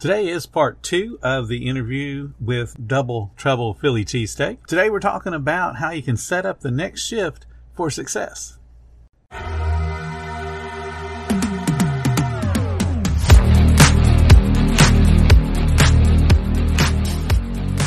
Today is part two of the interview with Double Trouble Philly Cheesesteak. Today we're talking about how you can set up the next shift for success.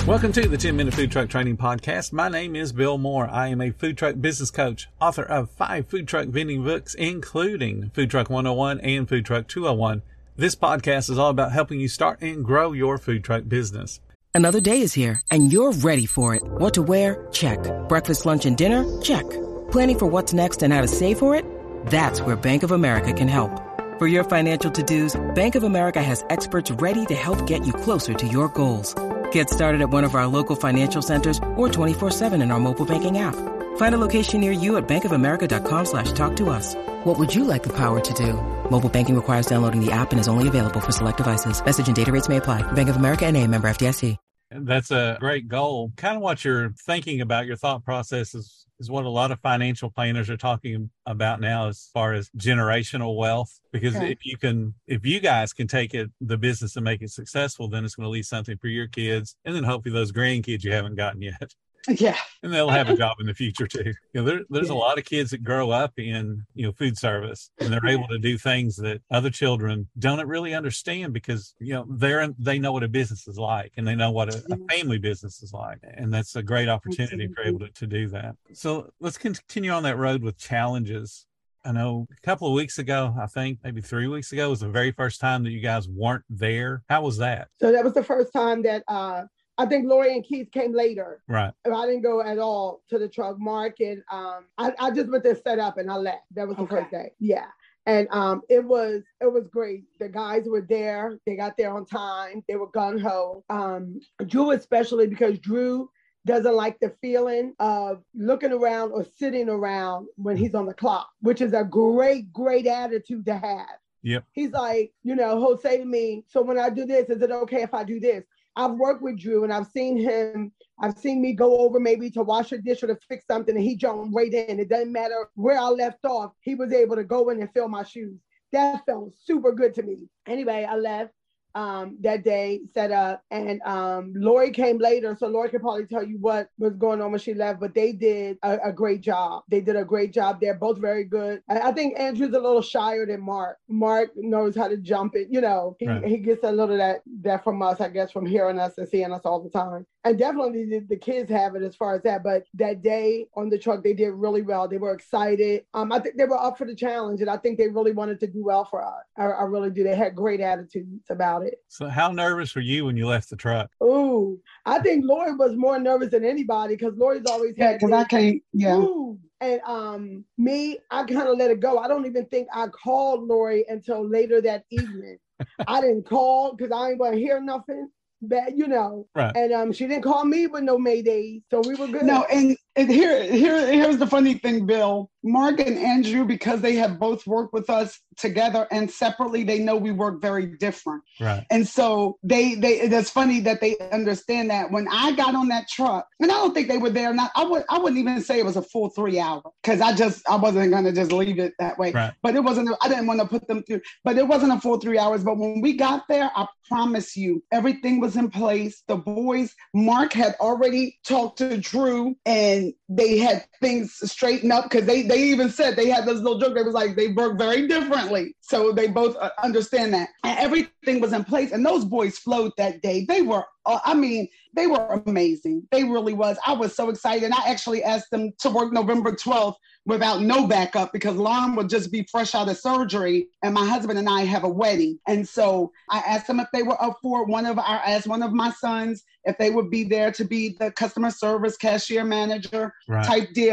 Welcome to the 10 Minute Food Truck Training Podcast. My name is Bill Moore. I am a food truck business coach, author of five food truck vending books, including Food Truck 101 and Food Truck 201 this podcast is all about helping you start and grow your food truck business. Another day is here and you're ready for it. What to wear? Check. Breakfast, lunch, and dinner? Check. Planning for what's next and how to save for it? That's where Bank of America can help. For your financial to-dos, Bank of America has experts ready to help get you closer to your goals. Get started at one of our local financial centers or 24-7 in our mobile banking app. Find a location near you at bankofamerica.com slash talk to us. What would you like the power to do? Mobile banking requires downloading the app and is only available for select devices. Message and data rates may apply. Bank of America and a member FDIC. That's a great goal. Kind of what you're thinking about, your thought process is, is what a lot of financial planners are talking about now as far as generational wealth. Because okay. if you can, if you guys can take it, the business and make it successful, then it's going to leave something for your kids and then hopefully those grandkids you haven't gotten yet. Yeah. And they'll have a job in the future too. You know, there, there's yeah. a lot of kids that grow up in, you know, food service and they're able to do things that other children don't really understand because, you know, they're, they know what a business is like and they know what a, a family business is like. And that's a great opportunity Absolutely. for able to, to do that. So let's continue on that road with challenges. I know a couple of weeks ago, I think maybe three weeks ago was the very first time that you guys weren't there. How was that? So that was the first time that uh, I think Lori and Keith came later. Right. I didn't go at all to the truck market. Um, I, I just went there set up and I left. That was the okay. first day. Yeah. And um, it was it was great. The guys were there. They got there on time. They were gun ho. Um, Drew especially because Drew doesn't like the feeling of looking around or sitting around when he's on the clock, which is a great, great attitude to have. Yep. He's like, you know, he'll say to me, So when I do this, is it okay if I do this? I've worked with Drew and I've seen him, I've seen me go over maybe to wash a dish or to fix something and he jumped right in. It doesn't matter where I left off, he was able to go in and fill my shoes. That felt super good to me. Anyway, I left um, that day set up. And um, Lori came later, so Lori could probably tell you what was going on when she left. But they did a, a great job. They did a great job. They're both very good. I, I, think Andrew's a little shyer than Mark. Mark knows how to jump it. You know, he, right. he gets a little of that that from us, I guess, from hearing us and seeing us all the time and definitely the, the, kids have it as far as that. But that day on the truck, they did really well. They were excited. Um, I think they were up for the challenge, and I think they really wanted to do well for us. I, I really do. They had great attitudes about it. So, how nervous were you when you left the truck? Ooh, I think Lori was more nervous than anybody because Lori's always yeah, because I can't. Yeah. Ooh. And um, me, I kind of let it go. I don't even think I called Lori until later that evening. I didn't call because I ain't going to hear nothing bad, you know. Right. And um, she didn't call me with no Mayday, so we were good. No, and, and here, here, here's the funny thing, Bill. Mark and Andrew, because they have both worked with us together and separately, they know we work very different. Right. And so they, they, it's funny that they understand that. When I got on that truck, and I don't think they were there. Not, I would, I wouldn't even say it was a full three hour because I just, I wasn't gonna just leave it that way. Right. But it wasn't. I didn't want to put them through. But it wasn't a full three hours. But when we got there, I promise you, everything was in place. The boys, Mark had already talked to Drew, and they had things straightened up because they they even said they had this little joke. They was like they work very differently, so they both uh, understand that. And everything was in place, and those boys flowed that day. They were, uh, I mean, they were amazing. They really was. I was so excited. And I actually asked them to work November 12th without no backup because Lauren would just be fresh out of surgery and my husband and I have a wedding. And so I asked them if they were up for one of our, as one of my sons, if they would be there to be the customer service cashier manager right. type deal.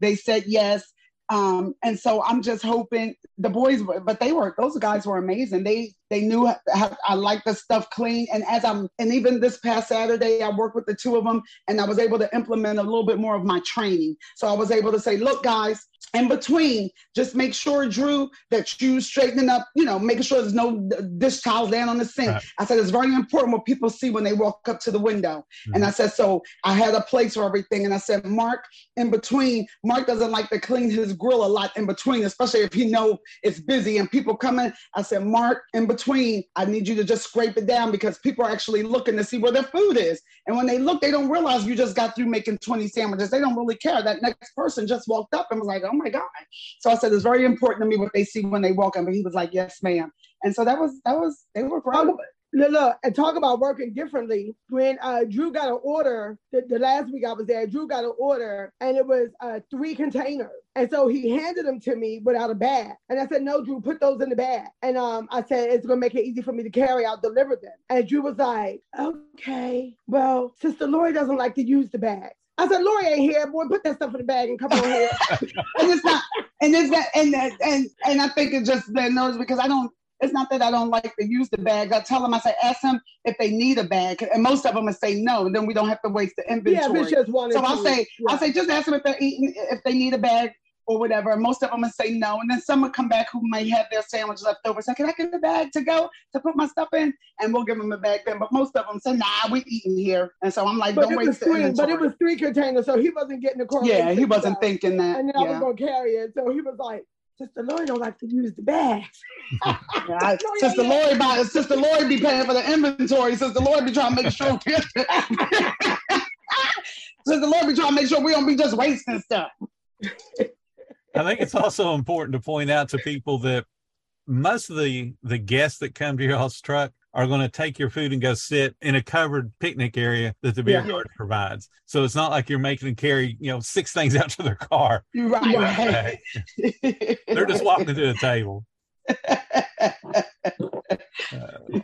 They said yes. Um, and so I'm just hoping the boys, but they were those guys were amazing. They they knew how, I like the stuff clean. And as I'm, and even this past Saturday, I worked with the two of them, and I was able to implement a little bit more of my training. So I was able to say, look, guys, in between, just make sure, Drew, that you straightening up, you know, making sure there's no dish towels down on the sink. Right. I said it's very important what people see when they walk up to the window. Mm-hmm. And I said, so I had a place for everything. And I said, Mark, in between, Mark doesn't like to clean his grill a lot in between, especially if he know it's busy and people coming. I said, Mark, in between between, I need you to just scrape it down because people are actually looking to see where their food is. And when they look, they don't realize you just got through making 20 sandwiches. They don't really care. That next person just walked up and was like, oh my God. So I said, it's very important to me what they see when they walk in. But he was like, yes, ma'am. And so that was, that was, they were great. Oh, look, look, and talk about working differently. When uh, Drew got an order, the, the last week I was there, Drew got an order and it was uh, three containers. And so he handed them to me without a bag. And I said, no, Drew, put those in the bag. And um, I said, it's going to make it easy for me to carry. I'll deliver them. And Drew was like, okay, well, Sister Lori doesn't like to use the bags. I said, Lori ain't here, boy. Put that stuff in the bag and come on here. and it's not, and it's that, and and and I think it's just that nerves because I don't it's not that I don't like to use the bag. I tell them, I say, ask them if they need a bag, and most of them will say no. And then we don't have to waste the inventory. Yeah, just one. So I'll say, yeah. I'll say, just ask them if they're eating, if they need a bag or whatever. And most of them will say no. And then some will come back who might have their sandwich left over. Say, can I get a bag to go to put my stuff in? And we'll give them a bag then. But most of them say, nah, we eating here. And so I'm like, but don't waste three, the inventory. But it was three containers, so he wasn't getting the car. Yeah, he wasn't thinking that. And then yeah. I was gonna carry it, so he was like. Sister Lori don't like to use the bags. yeah, Sister Lori, by, Sister Lori be paying for the inventory. Sister Lori be trying to make sure. Sister Lori be trying to make sure we don't be just wasting stuff. I think it's also important to point out to people that most of the the guests that come to your house truck are going to take your food and go sit in a covered picnic area that the beer yeah. garden provides. So it's not like you're making them carry, you know, six things out to their car. Right. They're just walking to the table. Uh,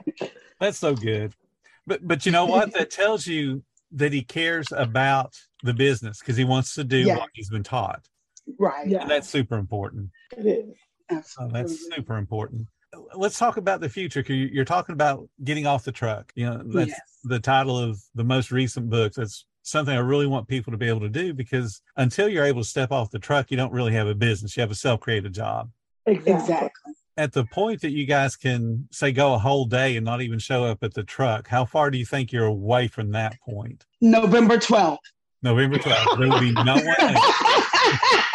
that's so good. But but you know what? That tells you that he cares about the business because he wants to do yeah. what he's been taught. Right. Yeah. And that's super important. It is. So that's super important. Let's talk about the future. You're talking about getting off the truck. You know, that's yes. the title of the most recent book. That's something I really want people to be able to do because until you're able to step off the truck, you don't really have a business. You have a self-created job. Exactly. At the point that you guys can say go a whole day and not even show up at the truck, how far do you think you're away from that point? November 12th. November 12th. There will be no one.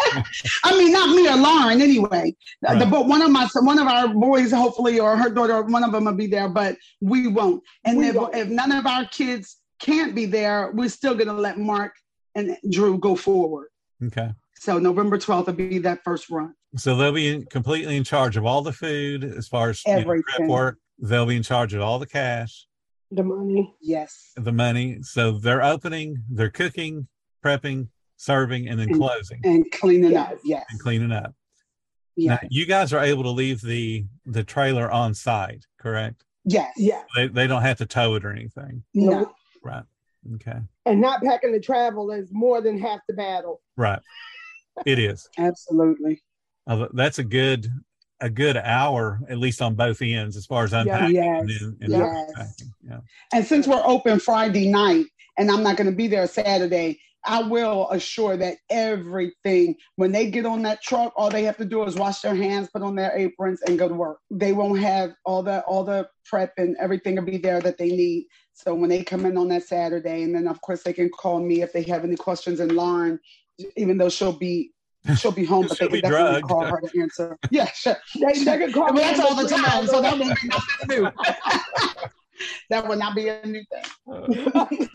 I mean, not me or Lauren anyway. Uh, right. The, but one of my one of our boys, hopefully, or her daughter, one of them will be there, but we won't. And we if, won't. if none of our kids can't be there, we're still gonna let Mark and Drew go forward. Okay. So November 12th will be that first run. So they'll be completely in charge of all the food as far as Everything. You know, prep work. They'll be in charge of all the cash. The money. Yes. The money. So they're opening, they're cooking, prepping, serving, and then and, closing and cleaning yes. up. Yes, and cleaning up. Yeah. Now, you guys are able to leave the the trailer on site, correct? Yes. Yeah. They they don't have to tow it or anything. No. Right. Okay. And not packing the travel is more than half the battle. Right. It is. Absolutely. Uh, that's a good a good hour at least on both ends as far as unpacking yes. and, and yes. Yeah. And since we're open Friday night and I'm not going to be there Saturday, I will assure that everything, when they get on that truck, all they have to do is wash their hands, put on their aprons, and go to work. They won't have all the all the prep and everything will be there that they need. So when they come in on that Saturday, and then of course they can call me if they have any questions. And Lauren, even though she'll be she'll be home, but they can definitely drugged. call her to answer. Yeah, sure. They, they can call me. That's all the time, so that won't be nothing new. that will not be a new thing.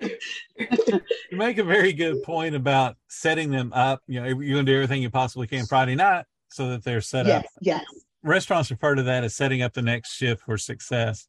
you make a very good point about setting them up. You know, you're going to do everything you possibly can Friday night so that they're set yes, up. Yes. Restaurants refer to that as setting up the next shift for success.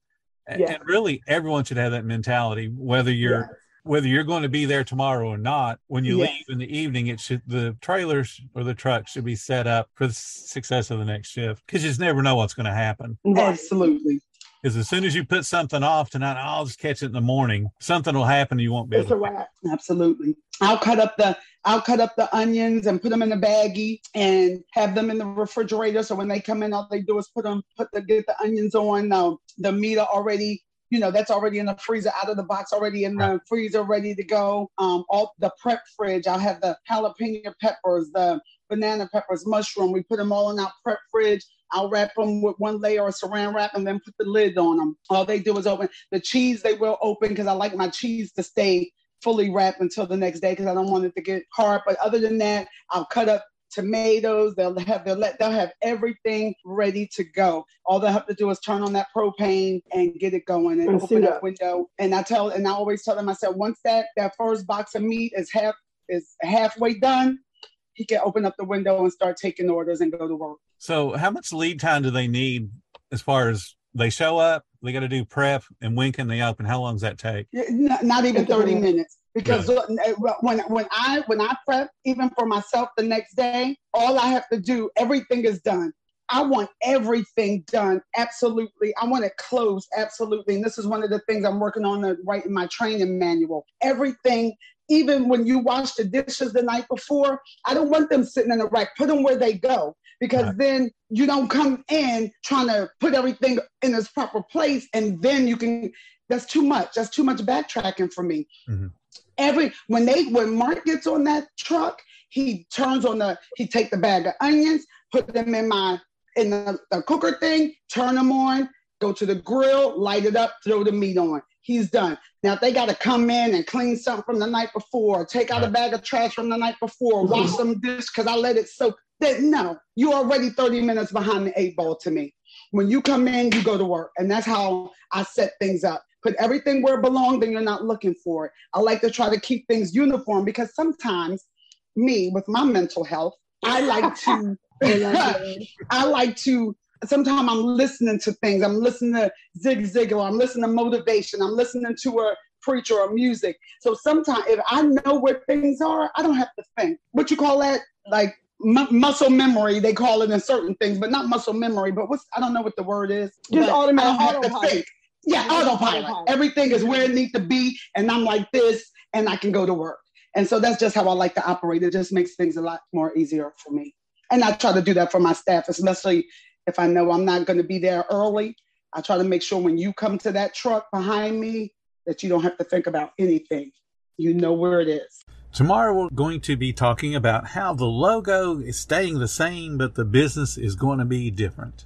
Yes. And really, everyone should have that mentality, whether you're yes. Whether you're going to be there tomorrow or not. When you leave in the evening, it should the trailers or the truck should be set up for the success of the next shift because you just never know what's going to happen. Absolutely. Because as soon as you put something off tonight, I'll just catch it in the morning. Something will happen. You won't be it's able. To Absolutely. I'll cut up the I'll cut up the onions and put them in a baggie and have them in the refrigerator. So when they come in, all they do is put them put the get the onions on. Now the meat are already you know that's already in the freezer out of the box already in the freezer ready to go um all the prep fridge i'll have the jalapeno peppers the banana peppers mushroom we put them all in our prep fridge I'll wrap them with one layer of saran wrap and then put the lid on them. All they do is open the cheese. They will open because I like my cheese to stay fully wrapped until the next day because I don't want it to get hard. But other than that, I'll cut up tomatoes. They'll have they'll let they'll have everything ready to go. All they have to do is turn on that propane and get it going and, And open see that that. window. And I tell and I always tell them I said once that that first box of meat is half is halfway done, he can open up the window and start taking orders and go to work. So, how much lead time do they need as far as they show up? They got to do prep, and when can they open? How long does that take? Yeah, Not, not even 30 minutes. Because uh, when when I when I prep, even for myself the next day, all I have to do, everything is done. I want everything done absolutely. I want it closed absolutely. And this is one of the things I'm working on to write in my training manual. Everything, even when you wash the dishes the night before, I don't want them sitting in a rack. Put them where they go because Right. then you don't come in trying to put everything in its proper place and then you can that's too much that's too much backtracking for me Mhm. Every when they when mark gets on that truck he turns on the he take the bag of onions put them in my in the, the cooker thing turn them on go to the grill light it up throw the meat on. He's done. Now they got to come in and clean something from the night before take out a bag of trash from the night before mm-hmm. wash some dish because i let it soak. Then no you're already 30 minutes behind the eight ball to me. When you come in, you go to work. And that's how I set things up. Put everything where it belongs, then you're not looking for it. I like to try to keep things uniform because sometimes me, with my mental health, I like to I like to sometimes I'm listening to things. I'm listening to Zig Ziglar, I'm listening to motivation, I'm listening to a preacher or music. So sometimes if I know where things are, I don't have to think. What you call that? Like mu- muscle memory, they call it in certain things, but not muscle memory. But what's I don't know what the word is. Just automatic- I don't have to think. Yeah, autopilot. autopilot. Everything is where it needs to be, and I'm like this, and I can go to work. And so that's just how I like to operate. It just makes things a lot more easier for me. And I try to do that for my staff, especially if I know I'm not going to be there early. I try to make sure when you come to that truck behind me that you don't have to think about anything. You know where it is. Tomorrow, we're going to be talking about how the logo is staying the same, but the business is going to be different.